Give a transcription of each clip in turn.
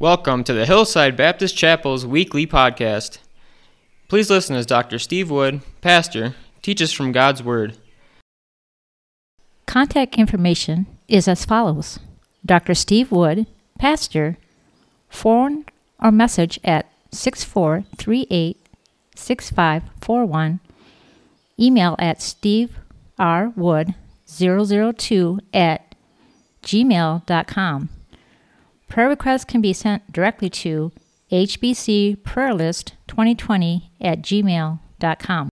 Welcome to the Hillside Baptist Chapel's weekly podcast. Please listen as Dr. Steve Wood, pastor, teaches from God's Word. Contact information is as follows Dr. Steve Wood, pastor, phone or message at 6438 6541, email at steverwood002 at gmail.com. Prayer requests can be sent directly to hbcprayerlist2020 at gmail.com.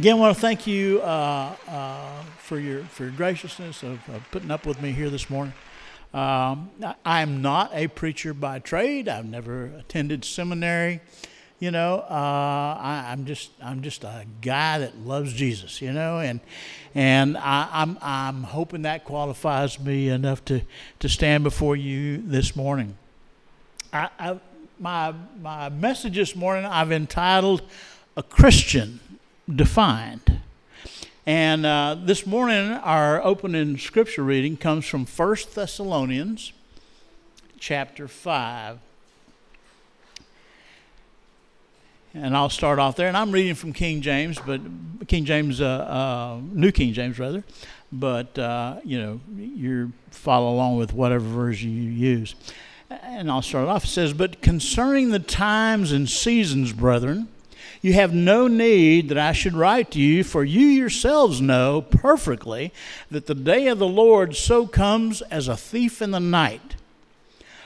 Again, I want to thank you uh, uh, for your for your graciousness of, of putting up with me here this morning. Um, I- I'm not a preacher by trade. I've never attended seminary. You know, uh, I, I'm just I'm just a guy that loves Jesus. You know, and and I, I'm I'm hoping that qualifies me enough to to stand before you this morning. I, I, my my message this morning I've entitled "A Christian Defined," and uh, this morning our opening scripture reading comes from 1 Thessalonians, chapter five, and I'll start off there. And I'm reading from King James, but King James, uh, uh, New King James rather, but uh, you know you follow along with whatever version you use. And I'll start off. It says, But concerning the times and seasons, brethren, you have no need that I should write to you, for you yourselves know perfectly that the day of the Lord so comes as a thief in the night.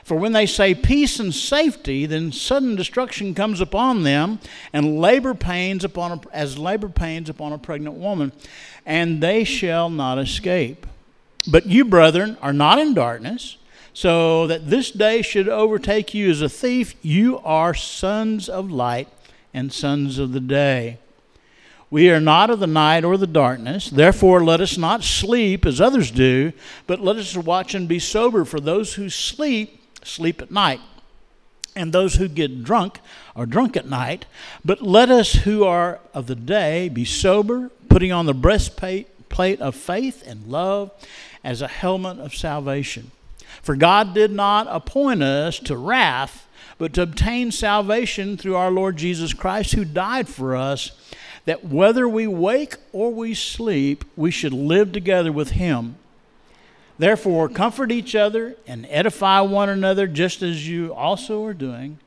For when they say peace and safety, then sudden destruction comes upon them, and labor pains upon a, as labor pains upon a pregnant woman, and they shall not escape. But you, brethren, are not in darkness, so that this day should overtake you as a thief. You are sons of light and sons of the day. We are not of the night or the darkness. Therefore, let us not sleep as others do, but let us watch and be sober. For those who sleep, sleep at night. And those who get drunk are drunk at night. But let us who are of the day be sober, putting on the breastplate of faith and love as a helmet of salvation. For God did not appoint us to wrath, but to obtain salvation through our Lord Jesus Christ, who died for us, that whether we wake or we sleep, we should live together with him. Therefore, comfort each other and edify one another, just as you also are doing.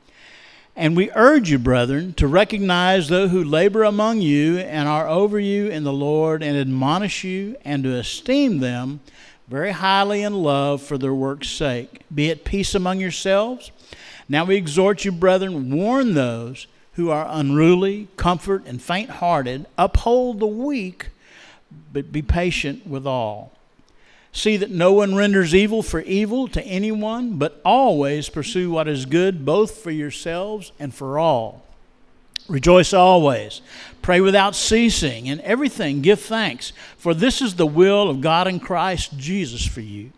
And we urge you, brethren, to recognize those who labor among you and are over you in the Lord, and admonish you, and to esteem them very highly in love for their work's sake. Be at peace among yourselves. Now we exhort you, brethren, warn those who are unruly, comfort and faint hearted, uphold the weak, but be patient with all. See that no one renders evil for evil to anyone, but always pursue what is good, both for yourselves and for all. Rejoice always. Pray without ceasing. In everything, give thanks, for this is the will of God in Christ Jesus for you.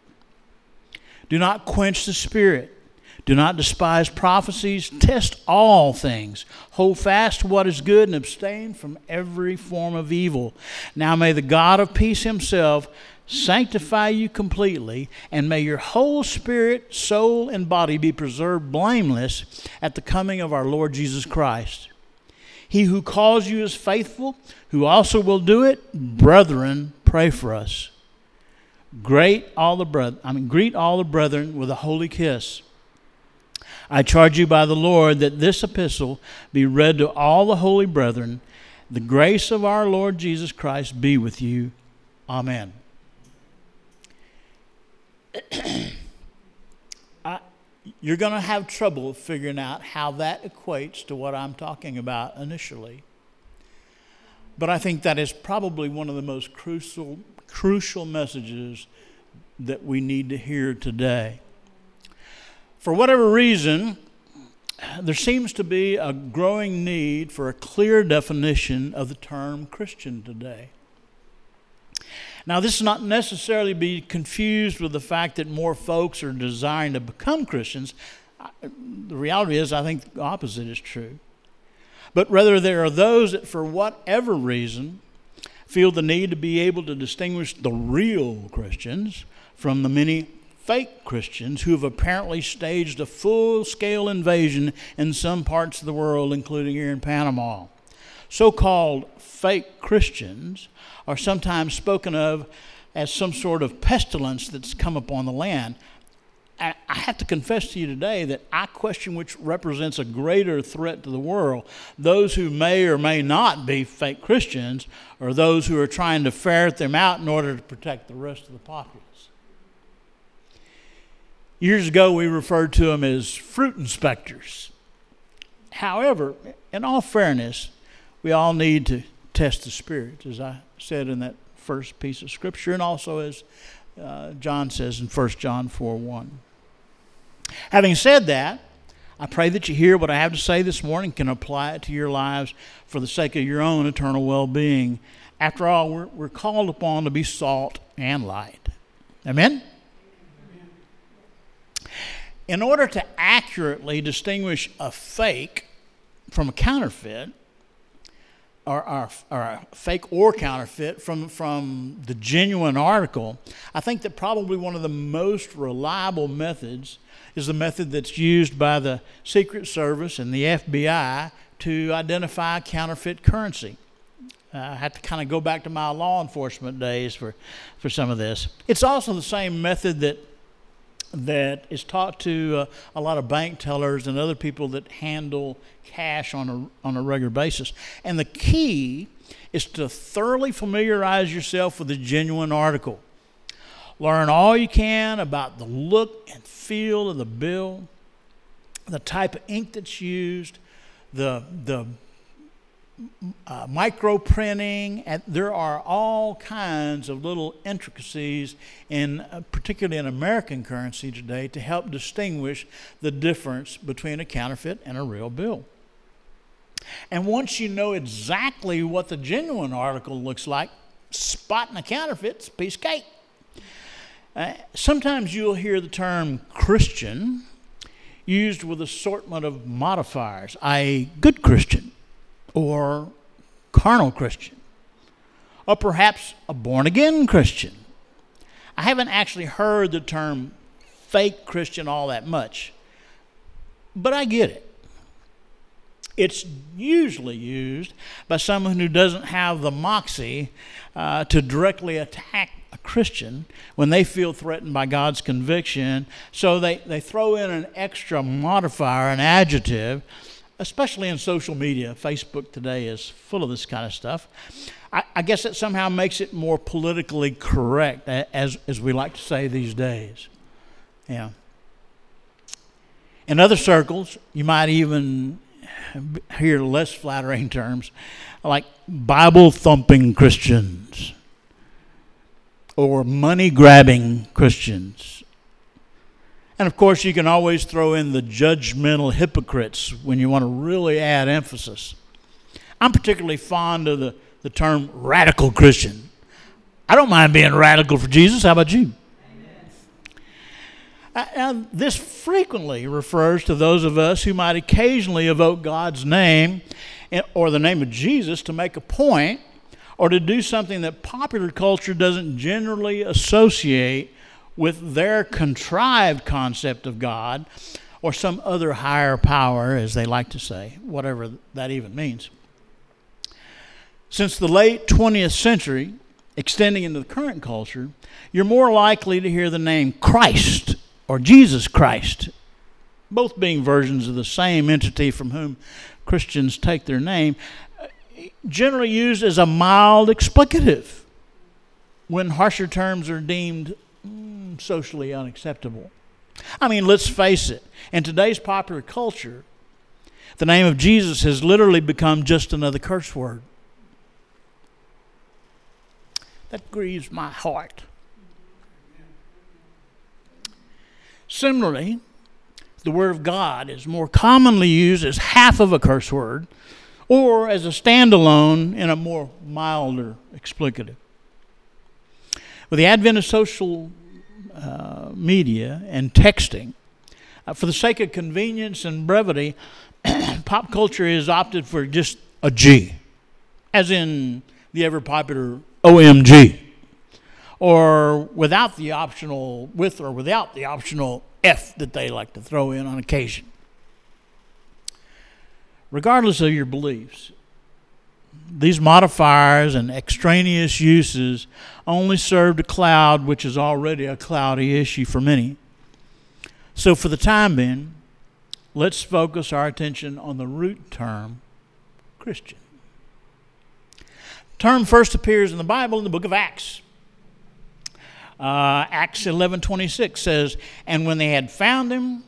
Do not quench the Spirit. Do not despise prophecies. Test all things. Hold fast what is good and abstain from every form of evil. Now may the God of peace himself sanctify you completely, and may your whole spirit, soul, and body be preserved blameless at the coming of our Lord Jesus Christ. He who calls you is faithful, who also will do it. Brethren, pray for us. Great all the brethren, I mean, greet all the brethren with a holy kiss. I charge you by the Lord that this epistle be read to all the holy brethren. The grace of our Lord Jesus Christ be with you. Amen. I, you're going to have trouble figuring out how that equates to what I'm talking about initially. But I think that is probably one of the most crucial, crucial messages that we need to hear today. For whatever reason, there seems to be a growing need for a clear definition of the term Christian today. Now, this is not necessarily be confused with the fact that more folks are desiring to become Christians. The reality is, I think the opposite is true. But rather, there are those that, for whatever reason, feel the need to be able to distinguish the real Christians from the many fake Christians who have apparently staged a full scale invasion in some parts of the world, including here in Panama. So called fake Christians are sometimes spoken of as some sort of pestilence that's come upon the land. I have to confess to you today that I question which represents a greater threat to the world those who may or may not be fake Christians, or those who are trying to ferret them out in order to protect the rest of the populace. Years ago, we referred to them as fruit inspectors. However, in all fairness, we all need to test the spirits, as I said in that first piece of scripture, and also as uh, John says in 1 John 4 1. Having said that, I pray that you hear what I have to say this morning, can apply it to your lives for the sake of your own eternal well being. After all, we're, we're called upon to be salt and light. Amen? In order to accurately distinguish a fake from a counterfeit, or, or, or a fake or counterfeit from, from the genuine article, I think that probably one of the most reliable methods is the method that's used by the Secret Service and the FBI to identify counterfeit currency. Uh, I have to kind of go back to my law enforcement days for, for some of this. It's also the same method that that is taught to uh, a lot of bank tellers and other people that handle cash on a, on a regular basis. And the key is to thoroughly familiarize yourself with the genuine article. Learn all you can about the look and feel of the bill, the type of ink that's used, the, the uh, micro printing, and there are all kinds of little intricacies in, uh, particularly in American currency today, to help distinguish the difference between a counterfeit and a real bill. And once you know exactly what the genuine article looks like, spotting a counterfeit's a piece of cake. Uh, sometimes you'll hear the term Christian used with assortment of modifiers, i.e., good Christian or carnal Christian, or perhaps a born again Christian. I haven't actually heard the term fake Christian all that much, but I get it. It's usually used by someone who doesn't have the moxie uh, to directly attack a Christian when they feel threatened by God's conviction. So they, they throw in an extra modifier, an adjective, especially in social media. Facebook today is full of this kind of stuff. I, I guess it somehow makes it more politically correct, as, as we like to say these days. Yeah. In other circles, you might even hear less flattering terms like Bible thumping Christians or money grabbing Christians and of course, you can always throw in the judgmental hypocrites when you want to really add emphasis. I'm particularly fond of the, the term radical Christian. I don't mind being radical for Jesus. How about you? Uh, and this frequently refers to those of us who might occasionally evoke God's name or the name of Jesus to make a point or to do something that popular culture doesn't generally associate with their contrived concept of God or some other higher power, as they like to say, whatever that even means. Since the late 20th century, extending into the current culture, you're more likely to hear the name Christ or Jesus Christ, both being versions of the same entity from whom Christians take their name, generally used as a mild explicative when harsher terms are deemed socially unacceptable. I mean, let's face it, in today's popular culture, the name of Jesus has literally become just another curse word. That grieves my heart. Similarly, the Word of God is more commonly used as half of a curse word or as a standalone in a more milder explicative. With the advent of social uh, media and texting, uh, for the sake of convenience and brevity, pop culture has opted for just a G, as in the ever popular OMG, or without the optional, with or without the optional F that they like to throw in on occasion. Regardless of your beliefs, these modifiers and extraneous uses only serve to cloud which is already a cloudy issue for many. So, for the time being, let's focus our attention on the root term Christian. Term first appears in the Bible in the book of Acts. Uh, Acts 11:26 says, "And when they had found him,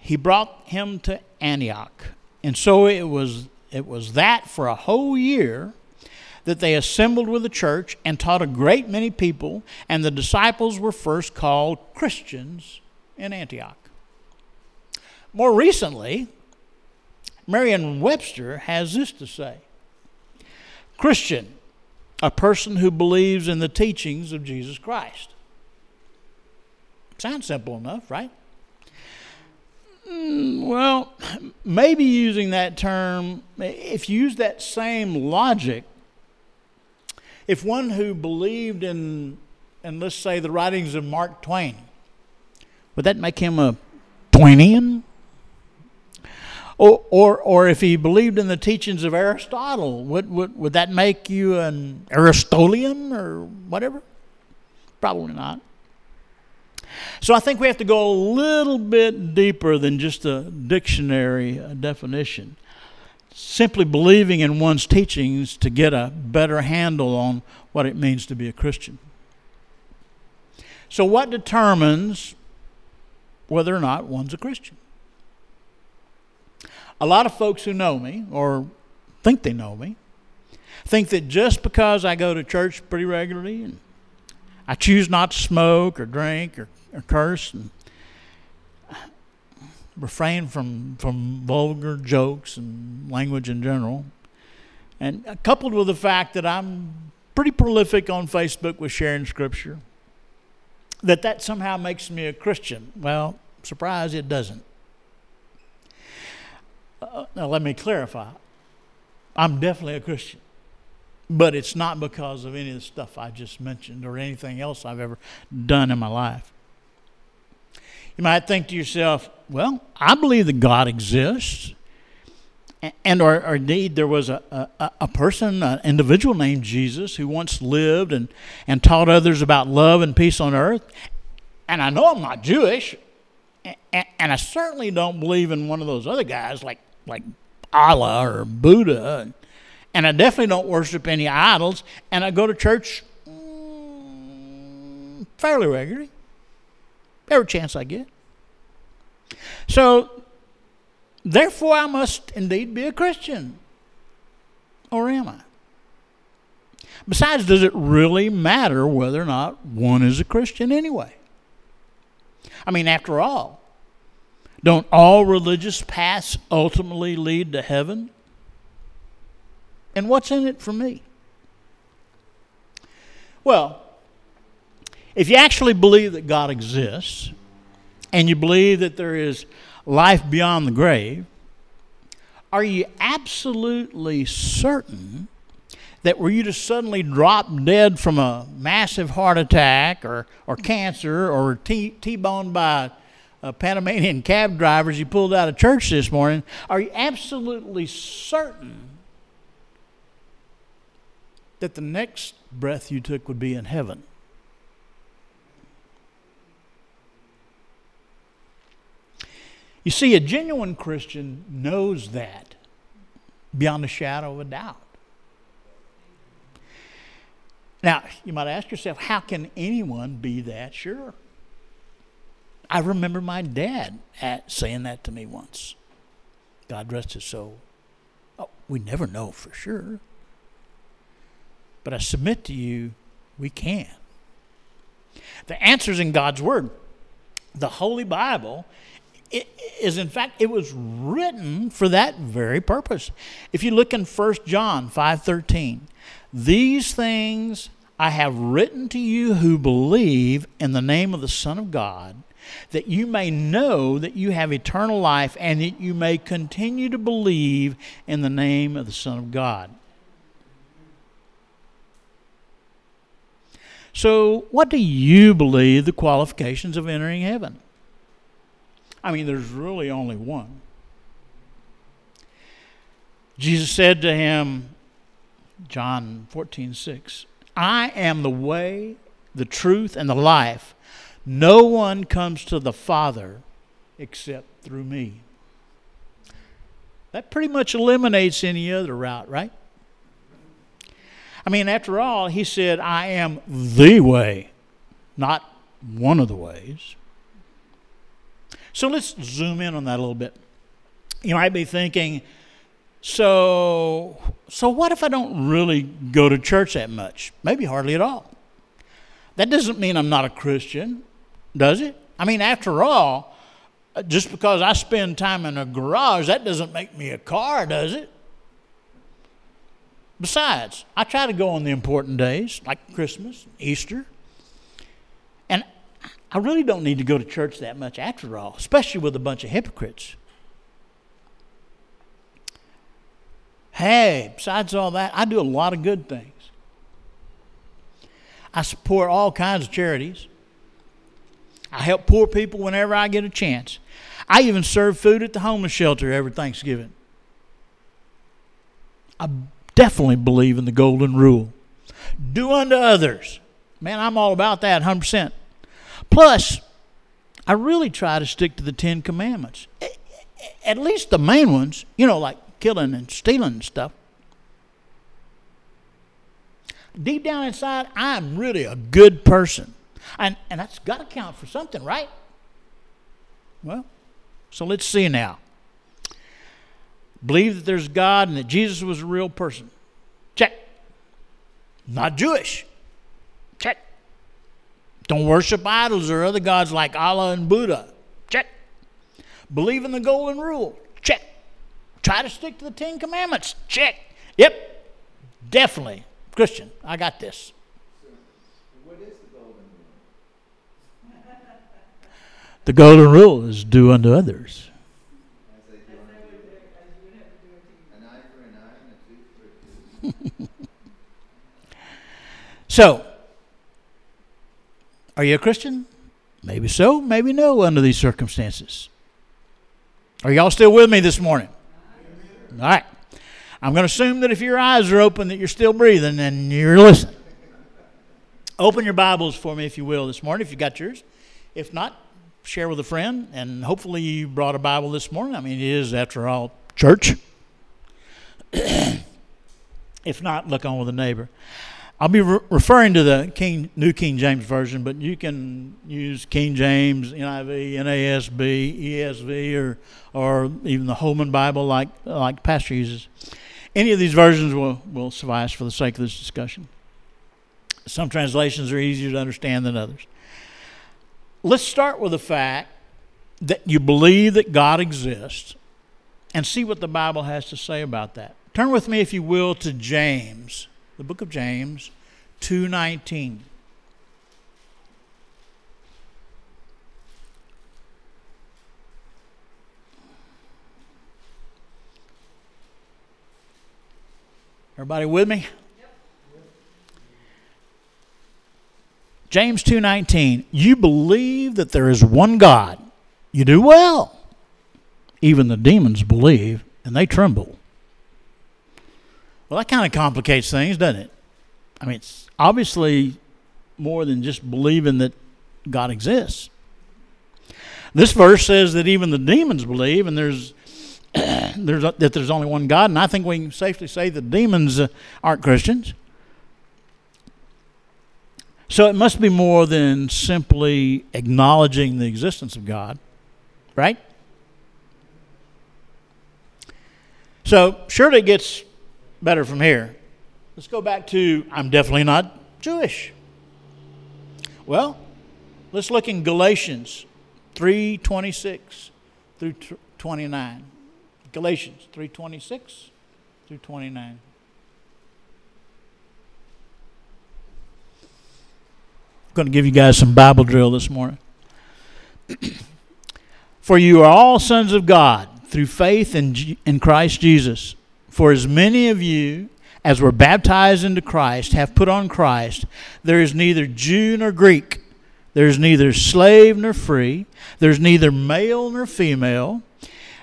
he brought him to Antioch." And so it was it was that for a whole year that they assembled with the church and taught a great many people, and the disciples were first called Christians in Antioch. More recently, Merriam Webster has this to say Christian, a person who believes in the teachings of Jesus Christ. Sounds simple enough, right? Mm, Well, maybe using that term, if you use that same logic, if one who believed in, and let's say the writings of Mark Twain, would that make him a Twainian? Or, or, or if he believed in the teachings of Aristotle, would, would, would that make you an Aristotelian or whatever? Probably not. So I think we have to go a little bit deeper than just a dictionary uh, definition. Simply believing in one's teachings to get a better handle on what it means to be a Christian. So, what determines whether or not one's a Christian? A lot of folks who know me, or think they know me, think that just because I go to church pretty regularly and I choose not to smoke or drink or, or curse and refrain from, from vulgar jokes and language in general. And coupled with the fact that I'm pretty prolific on Facebook with sharing scripture, that that somehow makes me a Christian. Well, surprise, it doesn't. Uh, now, let me clarify. I'm definitely a Christian. But it's not because of any of the stuff I just mentioned or anything else I've ever done in my life. You might think to yourself, well, I believe that God exists. And or, or indeed, there was a, a, a person, an individual named Jesus, who once lived and, and taught others about love and peace on earth. And I know I'm not Jewish, a- a- and I certainly don't believe in one of those other guys like, like Allah or Buddha. And I definitely don't worship any idols. And I go to church mm, fairly regularly, every chance I get. So, therefore, I must indeed be a Christian. Or am I? Besides, does it really matter whether or not one is a Christian anyway? I mean, after all, don't all religious paths ultimately lead to heaven? And what's in it for me? Well, if you actually believe that God exists, and you believe that there is life beyond the grave, are you absolutely certain that were you to suddenly drop dead from a massive heart attack or, or cancer or T, T-boned by a Panamanian cab driver as you pulled out of church this morning, are you absolutely certain that the next breath you took would be in heaven? You see, a genuine Christian knows that beyond a shadow of a doubt. Now, you might ask yourself, how can anyone be that sure? I remember my dad at saying that to me once. God rest his soul. Oh, we never know for sure. But I submit to you, we can. The answer's in God's Word. The Holy Bible it is in fact it was written for that very purpose. If you look in 1 John 5:13, these things I have written to you who believe in the name of the Son of God, that you may know that you have eternal life and that you may continue to believe in the name of the Son of God. So, what do you believe the qualifications of entering heaven? I mean, there's really only one. Jesus said to him, John 14, 6, I am the way, the truth, and the life. No one comes to the Father except through me. That pretty much eliminates any other route, right? I mean, after all, he said, I am the way, not one of the ways. So let's zoom in on that a little bit. You might be thinking, so so what if I don't really go to church that much? Maybe hardly at all. That doesn't mean I'm not a Christian, does it? I mean, after all, just because I spend time in a garage, that doesn't make me a car, does it? Besides, I try to go on the important days like Christmas, Easter, I really don't need to go to church that much after all, especially with a bunch of hypocrites. Hey, besides all that, I do a lot of good things. I support all kinds of charities. I help poor people whenever I get a chance. I even serve food at the homeless shelter every Thanksgiving. I definitely believe in the golden rule do unto others. Man, I'm all about that 100%. Plus, I really try to stick to the Ten Commandments. At least the main ones, you know, like killing and stealing and stuff. Deep down inside, I'm really a good person. And, and that's got to count for something, right? Well, so let's see now. Believe that there's God and that Jesus was a real person. Check. Not Jewish. Don't worship idols or other gods like Allah and Buddha. Check. Believe in the golden rule. Check. Try to stick to the Ten Commandments. Check. Yep. Definitely. Christian, I got this. What is the golden rule? The golden rule is do unto others. I say do unto an eye for an eye and a tooth for a tooth. So, are you a Christian? Maybe so, maybe no, under these circumstances. Are y'all still with me this morning? All right. I'm going to assume that if your eyes are open, that you're still breathing and you're listening. Open your Bibles for me, if you will, this morning, if you got yours. If not, share with a friend, and hopefully you brought a Bible this morning. I mean, it is, after all, church. if not, look on with a neighbor. I'll be re- referring to the King, New King James Version, but you can use King James, NIV, NASB, ESV, or, or even the Holman Bible like, like Pastor uses. Any of these versions will, will suffice for the sake of this discussion. Some translations are easier to understand than others. Let's start with the fact that you believe that God exists and see what the Bible has to say about that. Turn with me, if you will, to James the book of James 2:19. Everybody with me? Yep. James 2:19 You believe that there is one God. You do well. Even the demons believe and they tremble. Well, that kind of complicates things, doesn't it? I mean, it's obviously more than just believing that God exists. This verse says that even the demons believe, and there's, there's that there's only one God, and I think we can safely say the demons uh, aren't Christians. So it must be more than simply acknowledging the existence of God, right? So surely it gets better from here. Let's go back to I'm definitely not Jewish. Well, let's look in Galatians 3:26 through 29. Galatians 3:26 through 29. I'm going to give you guys some Bible drill this morning. For you are all sons of God through faith in, G- in Christ Jesus. For as many of you as were baptized into Christ have put on Christ, there is neither Jew nor Greek, there is neither slave nor free, there's neither male nor female,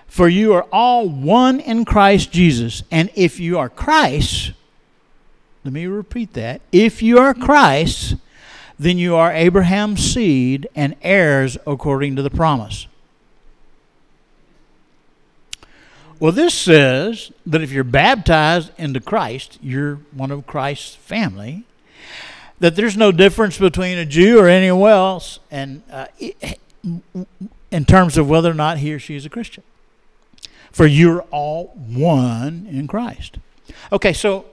for you are all one in Christ Jesus. And if you are Christ, let me repeat that. If you are Christ, then you are Abraham's seed and heirs according to the promise. Well, this says that if you're baptized into Christ, you're one of Christ's family. That there's no difference between a Jew or anyone else, and uh, in terms of whether or not he or she is a Christian. For you're all one in Christ. Okay, so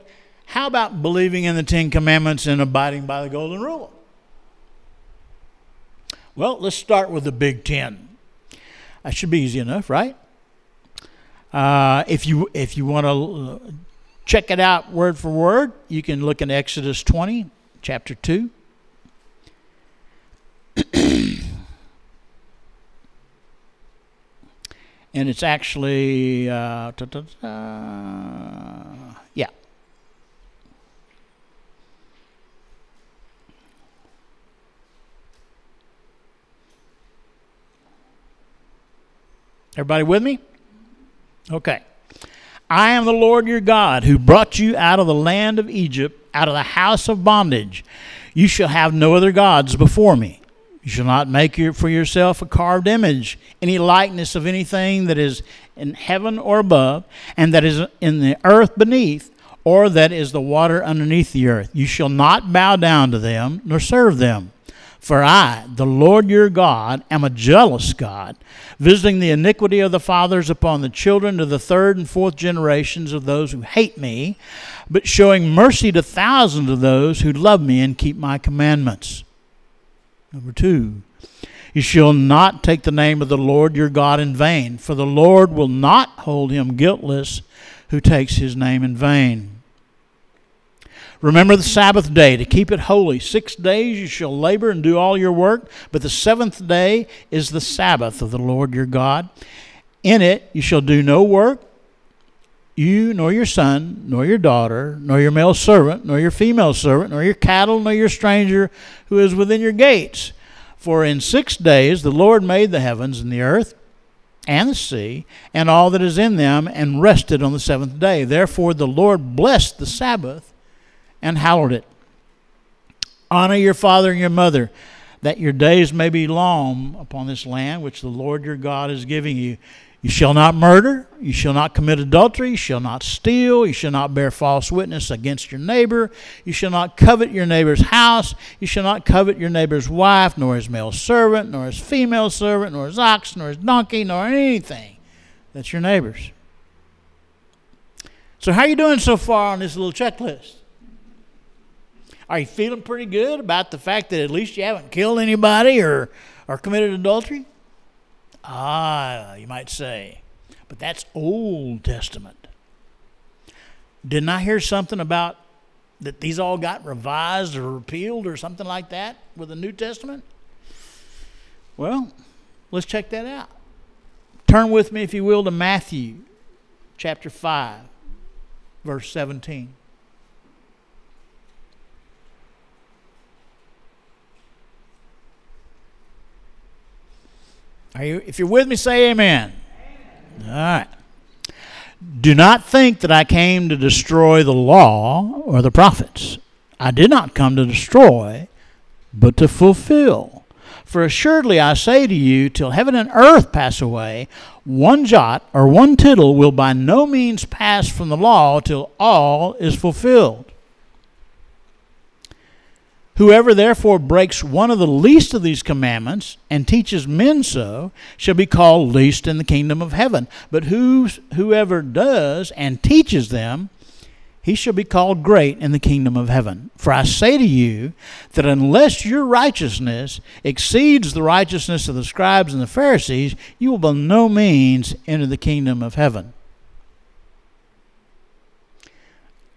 how about believing in the Ten Commandments and abiding by the Golden Rule? Well, let's start with the Big Ten. That should be easy enough, right? Uh, if you if you want to check it out word for word, you can look in Exodus 20, chapter 2. and it's actually uh, yeah. Everybody with me? Okay. I am the Lord your God who brought you out of the land of Egypt, out of the house of bondage. You shall have no other gods before me. You shall not make for yourself a carved image, any likeness of anything that is in heaven or above, and that is in the earth beneath, or that is the water underneath the earth. You shall not bow down to them, nor serve them. For I, the Lord your God, am a jealous God, visiting the iniquity of the fathers upon the children to the third and fourth generations of those who hate me, but showing mercy to thousands of those who love me and keep my commandments. Number two, you shall not take the name of the Lord your God in vain, for the Lord will not hold him guiltless who takes his name in vain. Remember the Sabbath day to keep it holy. Six days you shall labor and do all your work, but the seventh day is the Sabbath of the Lord your God. In it you shall do no work, you nor your son, nor your daughter, nor your male servant, nor your female servant, nor your cattle, nor your stranger who is within your gates. For in six days the Lord made the heavens and the earth and the sea and all that is in them, and rested on the seventh day. Therefore the Lord blessed the Sabbath and hallowed it. Honor your father and your mother, that your days may be long upon this land which the Lord your God is giving you. You shall not murder, you shall not commit adultery, you shall not steal, you shall not bear false witness against your neighbor, you shall not covet your neighbor's house, you shall not covet your neighbor's wife, nor his male servant, nor his female servant, nor his ox, nor his donkey, nor anything that's your neighbor's. So, how are you doing so far on this little checklist? Are you feeling pretty good about the fact that at least you haven't killed anybody or, or committed adultery? Ah, you might say. But that's Old Testament. Didn't I hear something about that these all got revised or repealed or something like that with the New Testament? Well, let's check that out. Turn with me, if you will, to Matthew chapter 5, verse 17. Are you if you're with me say amen. All right. Do not think that I came to destroy the law or the prophets. I did not come to destroy, but to fulfill. For assuredly I say to you, till heaven and earth pass away, one jot or one tittle will by no means pass from the law till all is fulfilled. Whoever therefore breaks one of the least of these commandments and teaches men so shall be called least in the kingdom of heaven. But whos- whoever does and teaches them, he shall be called great in the kingdom of heaven. For I say to you that unless your righteousness exceeds the righteousness of the scribes and the Pharisees, you will by no means enter the kingdom of heaven.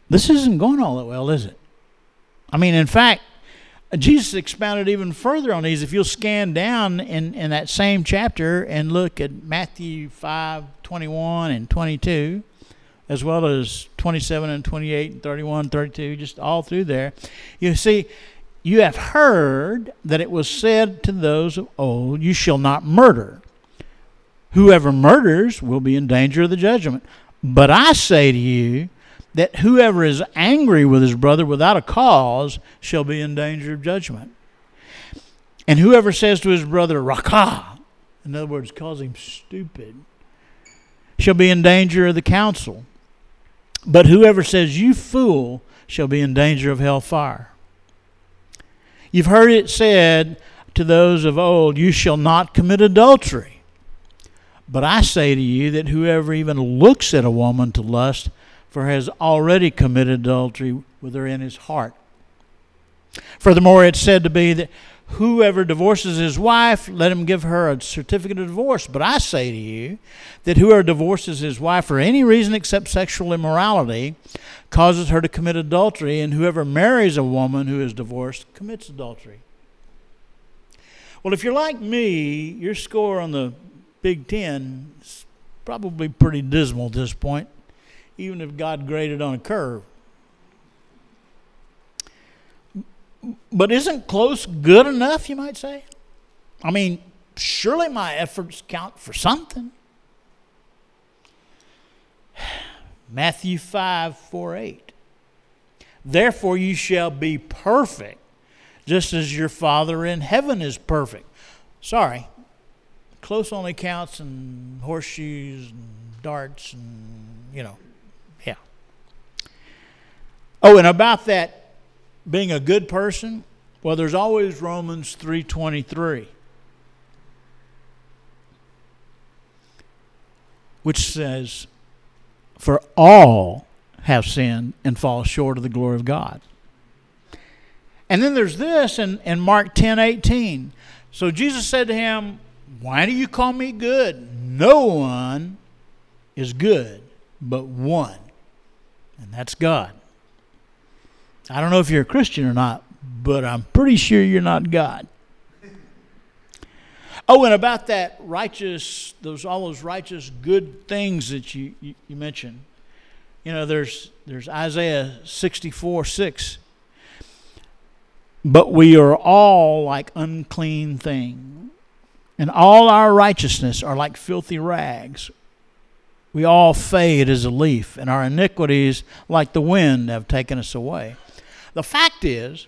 This isn't going all that well, is it? I mean, in fact, Jesus expounded even further on these. If you'll scan down in, in that same chapter and look at Matthew 5 21 and 22, as well as 27 and 28 and 31 32, just all through there, you see, you have heard that it was said to those of old, You shall not murder. Whoever murders will be in danger of the judgment. But I say to you, that whoever is angry with his brother without a cause shall be in danger of judgment. And whoever says to his brother, Raca, in other words, calls him stupid, shall be in danger of the council. But whoever says, You fool, shall be in danger of hellfire. You've heard it said to those of old, You shall not commit adultery. But I say to you that whoever even looks at a woman to lust, for has already committed adultery with her in his heart. Furthermore, it's said to be that whoever divorces his wife, let him give her a certificate of divorce. But I say to you that whoever divorces his wife for any reason except sexual immorality causes her to commit adultery, and whoever marries a woman who is divorced commits adultery. Well, if you're like me, your score on the Big Ten is probably pretty dismal at this point even if God graded on a curve. But isn't close good enough, you might say? I mean, surely my efforts count for something. Matthew 5 4 8. Therefore, you shall be perfect, just as your Father in heaven is perfect. Sorry, close only counts in horseshoes and darts and, you know. Oh, and about that being a good person, well, there's always Romans 3:23, which says, "For all have sinned and fall short of the glory of God." And then there's this in, in Mark 10:18. So Jesus said to him, "Why do you call me good? No one is good but one, and that's God." I don't know if you're a Christian or not, but I'm pretty sure you're not God. Oh, and about that righteous, those all those righteous good things that you, you, you mentioned. You know, there's there's Isaiah 64, 6. But we are all like unclean thing, and all our righteousness are like filthy rags. We all fade as a leaf, and our iniquities, like the wind, have taken us away. The fact is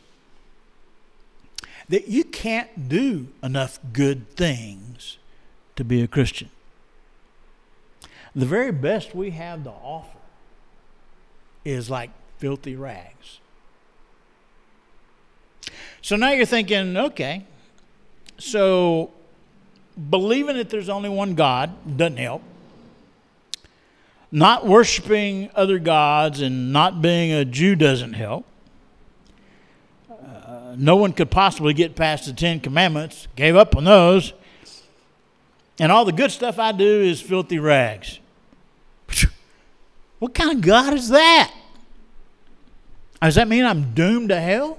that you can't do enough good things to be a Christian. The very best we have to offer is like filthy rags. So now you're thinking, okay, so believing that there's only one God doesn't help. Not worshiping other gods and not being a Jew doesn't help no one could possibly get past the Ten Commandments, gave up on those. And all the good stuff I do is filthy rags. What kind of God is that? Does that mean I'm doomed to hell?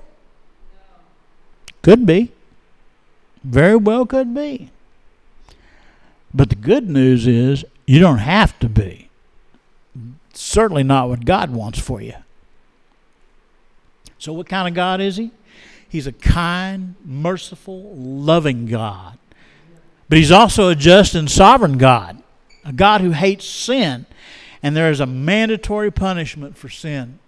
Could be. Very well could be. But the good news is you don't have to be. Certainly not what God wants for you. So, what kind of God is He? He's a kind, merciful, loving God. But he's also a just and sovereign God, a God who hates sin, and there is a mandatory punishment for sin.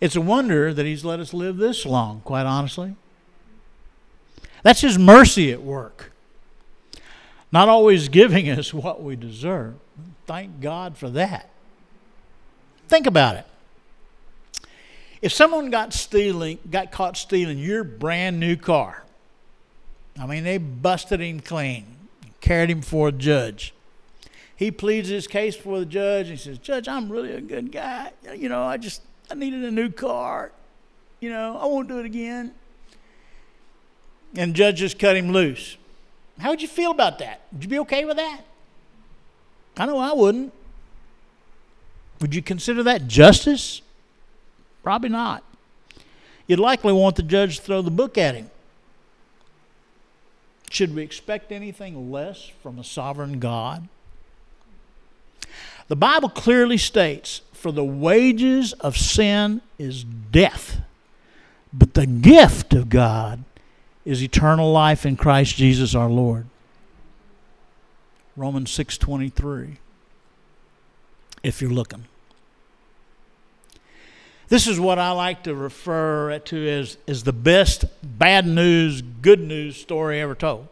It's a wonder that he's let us live this long, quite honestly. That's his mercy at work. Not always giving us what we deserve. Thank God for that. Think about it. If someone got stealing, got caught stealing your brand new car, I mean, they busted him clean, carried him before a judge. He pleads his case before the judge. And he says, "Judge, I'm really a good guy. You know, I just I needed a new car. You know, I won't do it again." And judge just cut him loose. How would you feel about that? Would you be okay with that? I know I wouldn't. Would you consider that justice? Probably not. You'd likely want the judge to throw the book at him. Should we expect anything less from a sovereign God? The Bible clearly states, For the wages of sin is death, but the gift of God is eternal life in Christ Jesus our Lord. Romans 6:23. If you're looking. This is what I like to refer to as, as the best bad news, good news story ever told.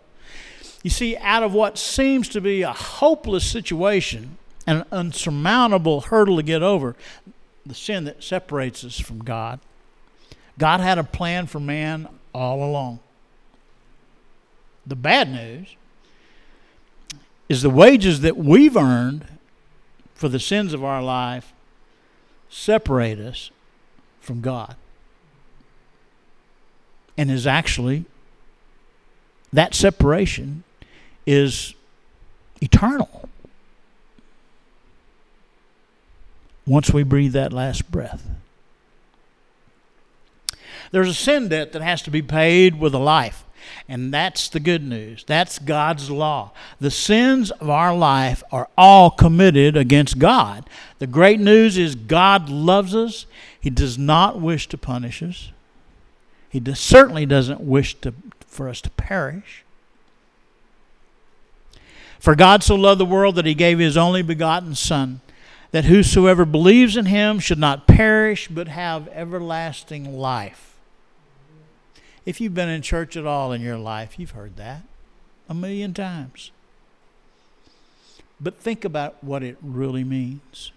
You see, out of what seems to be a hopeless situation, an unsurmountable hurdle to get over, the sin that separates us from God, God had a plan for man all along. The bad news is the wages that we've earned for the sins of our life separate us from God. And is actually, that separation is eternal. Once we breathe that last breath. There's a sin debt that has to be paid with a life. And that's the good news. That's God's law. The sins of our life are all committed against God. The great news is God loves us. He does not wish to punish us. He does, certainly doesn't wish to, for us to perish. For God so loved the world that he gave his only begotten Son, that whosoever believes in him should not perish but have everlasting life. If you've been in church at all in your life, you've heard that a million times. But think about what it really means.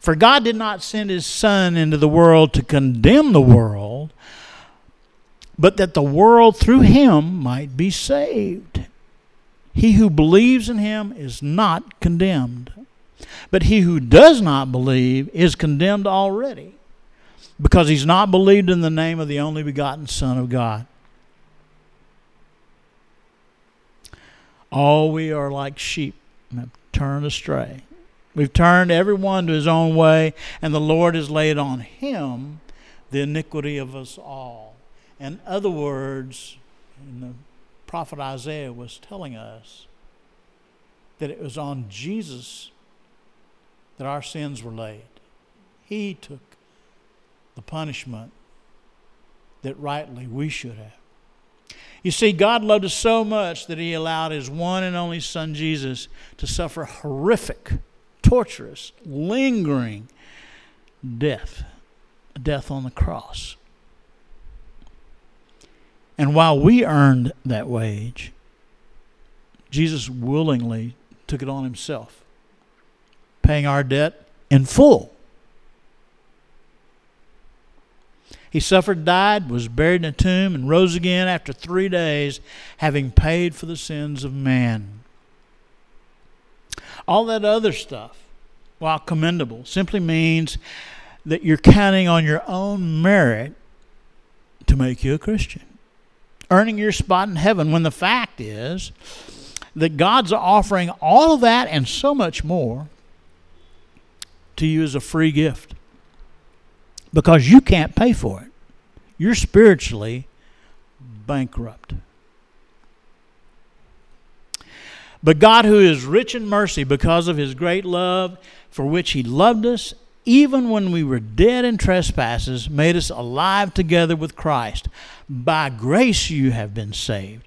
For God did not send his Son into the world to condemn the world, but that the world through him might be saved. He who believes in him is not condemned, but he who does not believe is condemned already because he's not believed in the name of the only begotten Son of God. All we are like sheep have turned astray. We've turned everyone to his own way, and the Lord has laid on him the iniquity of us all. In other words, the prophet Isaiah was telling us that it was on Jesus that our sins were laid. He took the punishment that rightly we should have. You see, God loved us so much that He allowed His one and only Son Jesus to suffer horrific, torturous, lingering death, death on the cross. And while we earned that wage, Jesus willingly took it on Himself, paying our debt in full. He suffered, died, was buried in a tomb, and rose again after three days, having paid for the sins of man. All that other stuff, while commendable, simply means that you're counting on your own merit to make you a Christian, earning your spot in heaven, when the fact is that God's offering all of that and so much more to you as a free gift because you can't pay for it. You're spiritually bankrupt. But God, who is rich in mercy because of his great love for which he loved us even when we were dead in trespasses, made us alive together with Christ. By grace you have been saved,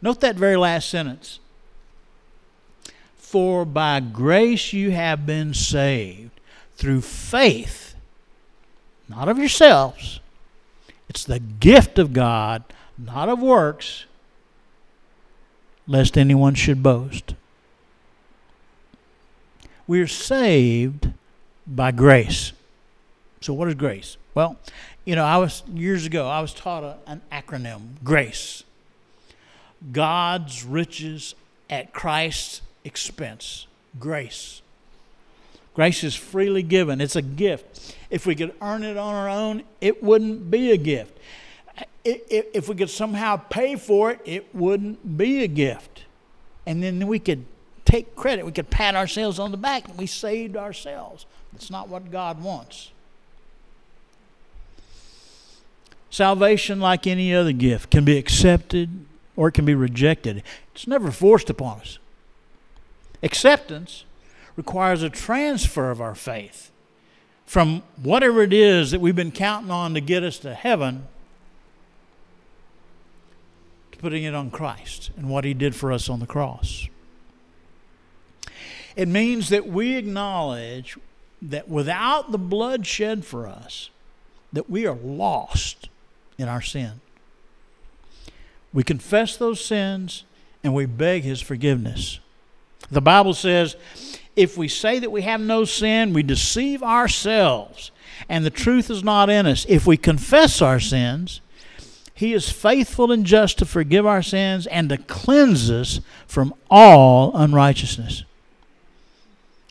Note that very last sentence. For by grace you have been saved through faith, not of yourselves. It's the gift of God, not of works, lest anyone should boast. We are saved by grace. So, what is grace? Well, you know, I was years ago, I was taught a, an acronym GRACE God's riches at Christ's expense. Grace. Grace is freely given, it's a gift. If we could earn it on our own, it wouldn't be a gift. If we could somehow pay for it, it wouldn't be a gift. And then we could take credit, we could pat ourselves on the back, and we saved ourselves. That's not what God wants. Salvation, like any other gift, can be accepted or it can be rejected. It's never forced upon us. Acceptance requires a transfer of our faith from whatever it is that we've been counting on to get us to heaven to putting it on Christ and what He did for us on the cross. It means that we acknowledge that without the blood shed for us, that we are lost in our sin. We confess those sins and we beg His forgiveness. The Bible says, if we say that we have no sin, we deceive ourselves and the truth is not in us. If we confess our sins, He is faithful and just to forgive our sins and to cleanse us from all unrighteousness.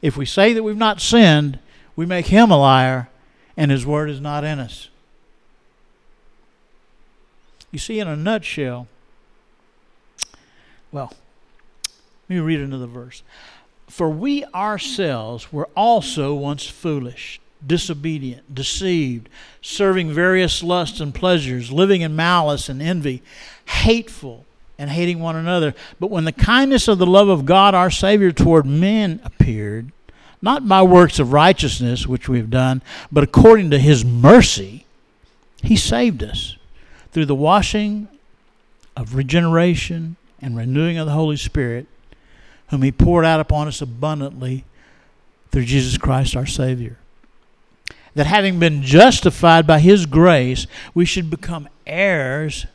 If we say that we've not sinned, we make Him a liar and His word is not in us. You see, in a nutshell, well, let me read another verse. For we ourselves were also once foolish, disobedient, deceived, serving various lusts and pleasures, living in malice and envy, hateful and hating one another. But when the kindness of the love of God our Savior toward men appeared, not by works of righteousness which we have done, but according to his mercy, he saved us through the washing of regeneration and renewing of the Holy Spirit, whom He poured out upon us abundantly through Jesus Christ our Savior. That having been justified by His grace, we should become heirs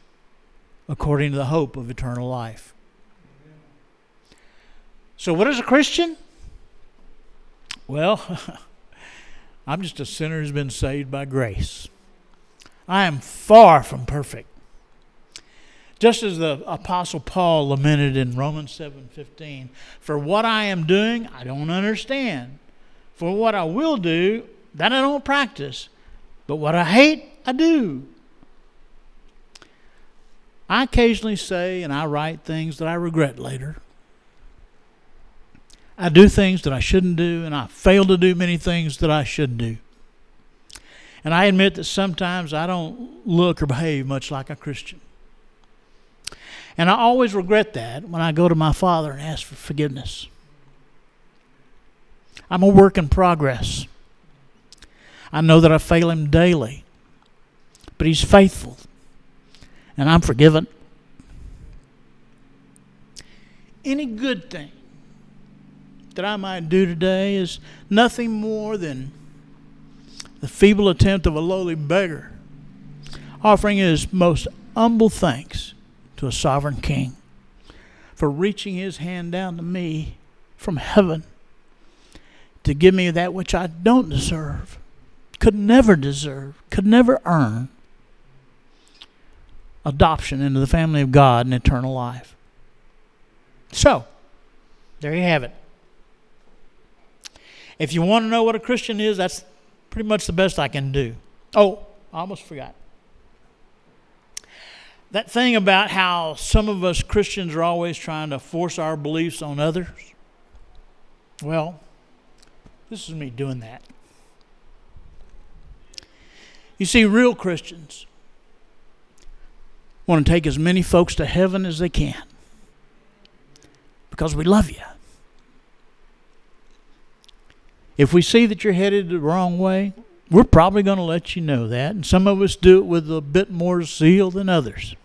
according to the hope of eternal life. So, what is a Christian? Well, I'm just a sinner who's been saved by grace. I am far from perfect. Just as the apostle Paul lamented in Romans 7:15, for what I am doing, I don't understand. For what I will do, that I don't practice. But what I hate, I do. I occasionally say and I write things that I regret later. I do things that I shouldn't do, and I fail to do many things that I should do. And I admit that sometimes I don't look or behave much like a Christian. And I always regret that when I go to my Father and ask for forgiveness. I'm a work in progress. I know that I fail Him daily, but He's faithful, and I'm forgiven. Any good thing that I might do today is nothing more than the feeble attempt of a lowly beggar, offering his most humble thanks to a sovereign king for reaching his hand down to me from heaven to give me that which I don't deserve, could never deserve, could never earn adoption into the family of God and eternal life. So, there you have it. If you want to know what a Christian is, that's pretty much the best I can do. Oh, I almost forgot. That thing about how some of us Christians are always trying to force our beliefs on others. Well, this is me doing that. You see, real Christians want to take as many folks to heaven as they can because we love you. If we see that you're headed the wrong way, we're probably going to let you know that. And some of us do it with a bit more zeal than others.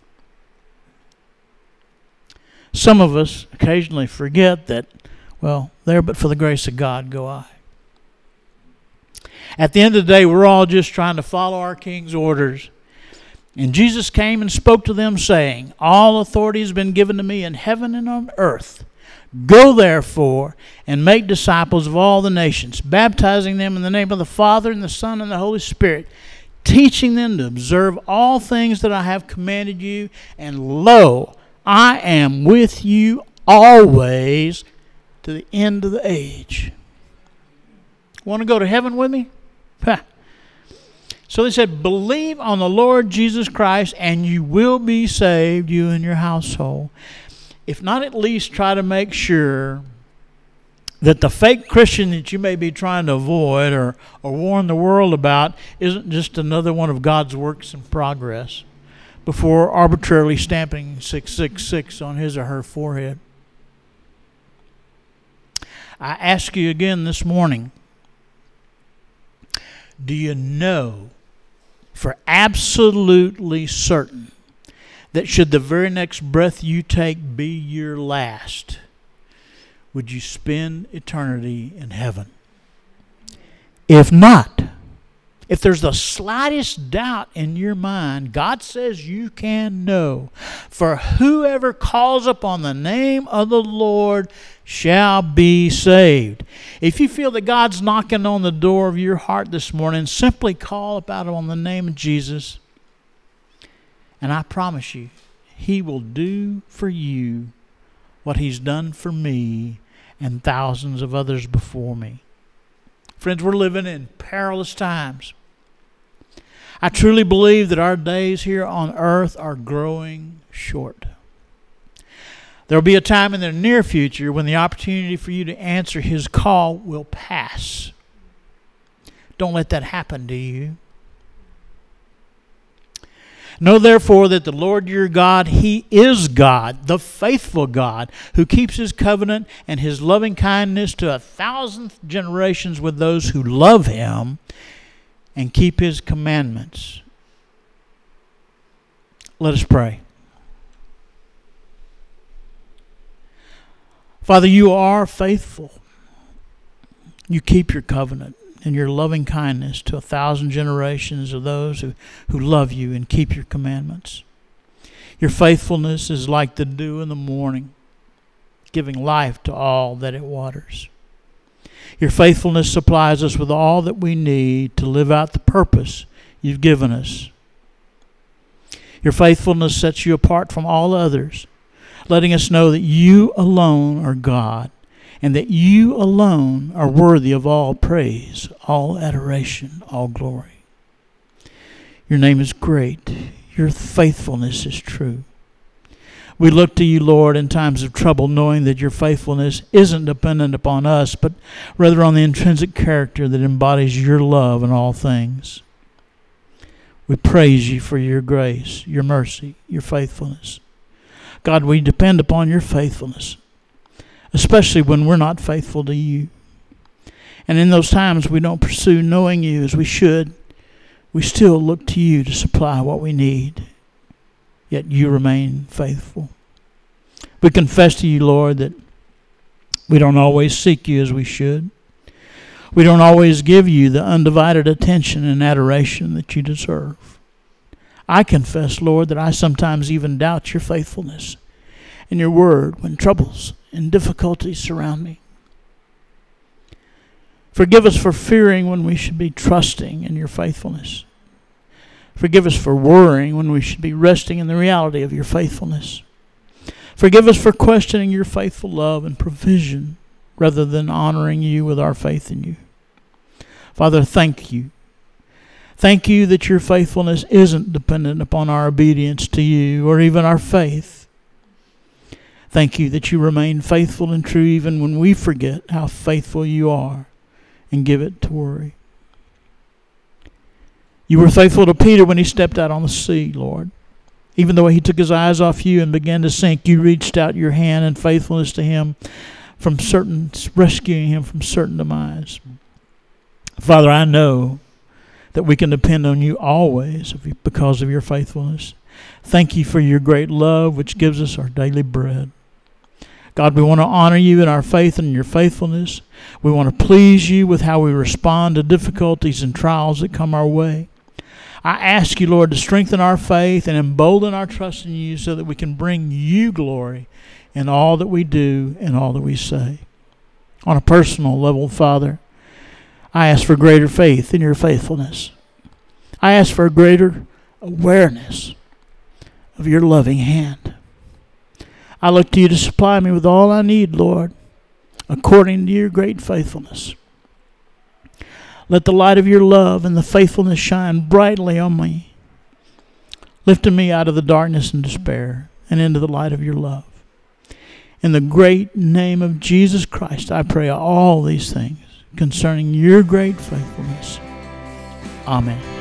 Some of us occasionally forget that, well, there but for the grace of God go I. At the end of the day, we're all just trying to follow our King's orders. And Jesus came and spoke to them, saying, All authority has been given to me in heaven and on earth. Go therefore and make disciples of all the nations, baptizing them in the name of the Father and the Son and the Holy Spirit, teaching them to observe all things that I have commanded you. And lo, I am with you always to the end of the age. Want to go to heaven with me? Huh. So they said, Believe on the Lord Jesus Christ, and you will be saved, you and your household. If not, at least try to make sure that the fake Christian that you may be trying to avoid or, or warn the world about isn't just another one of God's works in progress before arbitrarily stamping 666 on his or her forehead. I ask you again this morning do you know for absolutely certain that should the very next breath you take be your last, would you spend eternity in heaven? If not, if there's the slightest doubt in your mind, God says you can know. For whoever calls upon the name of the Lord shall be saved. If you feel that God's knocking on the door of your heart this morning, simply call about on the name of Jesus. And I promise you, He will do for you what He's done for me and thousands of others before me. Friends, we're living in perilous times. I truly believe that our days here on earth are growing short. There will be a time in the near future when the opportunity for you to answer His call will pass. Don't let that happen to you. Know therefore that the Lord your God, He is God, the faithful God, who keeps His covenant and His loving kindness to a thousandth generations with those who love Him and keep His commandments. Let us pray. Father, you are faithful. You keep your covenant and your loving kindness to a thousand generations of those who, who love you and keep your commandments. Your faithfulness is like the dew in the morning, giving life to all that it waters. Your faithfulness supplies us with all that we need to live out the purpose you've given us. Your faithfulness sets you apart from all others, letting us know that you alone are God and that you alone are worthy of all praise, all adoration, all glory. Your name is great. Your faithfulness is true. We look to you, Lord, in times of trouble, knowing that your faithfulness isn't dependent upon us, but rather on the intrinsic character that embodies your love in all things. We praise you for your grace, your mercy, your faithfulness. God, we depend upon your faithfulness especially when we're not faithful to you. And in those times we don't pursue knowing you as we should, we still look to you to supply what we need. Yet you remain faithful. We confess to you, Lord, that we don't always seek you as we should. We don't always give you the undivided attention and adoration that you deserve. I confess, Lord, that I sometimes even doubt your faithfulness and your word when troubles and difficulties surround me. Forgive us for fearing when we should be trusting in your faithfulness. Forgive us for worrying when we should be resting in the reality of your faithfulness. Forgive us for questioning your faithful love and provision rather than honoring you with our faith in you. Father, thank you Thank you that your faithfulness isn't dependent upon our obedience to you or even our faith. Thank you that you remain faithful and true even when we forget how faithful you are and give it to worry. You were faithful to Peter when he stepped out on the sea, Lord. Even though he took his eyes off you and began to sink, you reached out your hand in faithfulness to him from certain rescuing him from certain demise. Father, I know that we can depend on you always because of your faithfulness. Thank you for your great love, which gives us our daily bread. God, we want to honor you in our faith and your faithfulness. We want to please you with how we respond to difficulties and trials that come our way. I ask you, Lord, to strengthen our faith and embolden our trust in you so that we can bring you glory in all that we do and all that we say. On a personal level, Father, I ask for greater faith in your faithfulness. I ask for a greater awareness of your loving hand. I look to you to supply me with all I need, Lord, according to your great faithfulness. Let the light of your love and the faithfulness shine brightly on me, lifting me out of the darkness and despair and into the light of your love. In the great name of Jesus Christ, I pray all these things concerning your great faithfulness. Amen.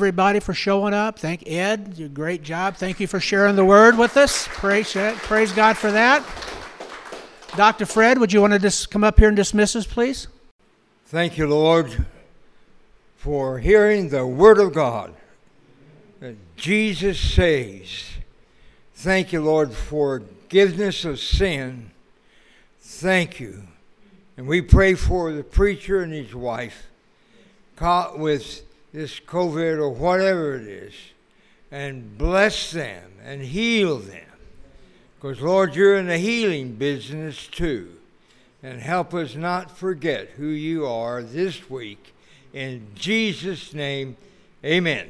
Everybody for showing up. Thank Ed. You great job. Thank you for sharing the word with us. Praise, eh, praise God for that. Dr. Fred, would you want to just come up here and dismiss us, please? Thank you, Lord, for hearing the Word of God that Jesus saves. Thank you, Lord, for forgiveness of sin. Thank you. And we pray for the preacher and his wife caught with this COVID or whatever it is, and bless them and heal them. Because, Lord, you're in the healing business too. And help us not forget who you are this week. In Jesus' name, amen.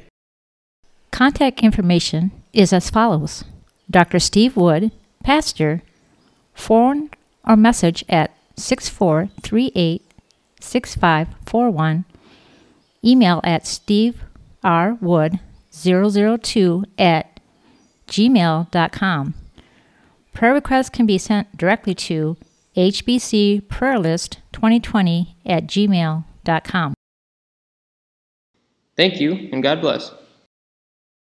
Contact information is as follows Dr. Steve Wood, Pastor, phone or message at 6438 6541, email at steverwood002 at gmail.com. Prayer requests can be sent directly to hbcprayerlist2020 at gmail.com. Thank you, and God bless.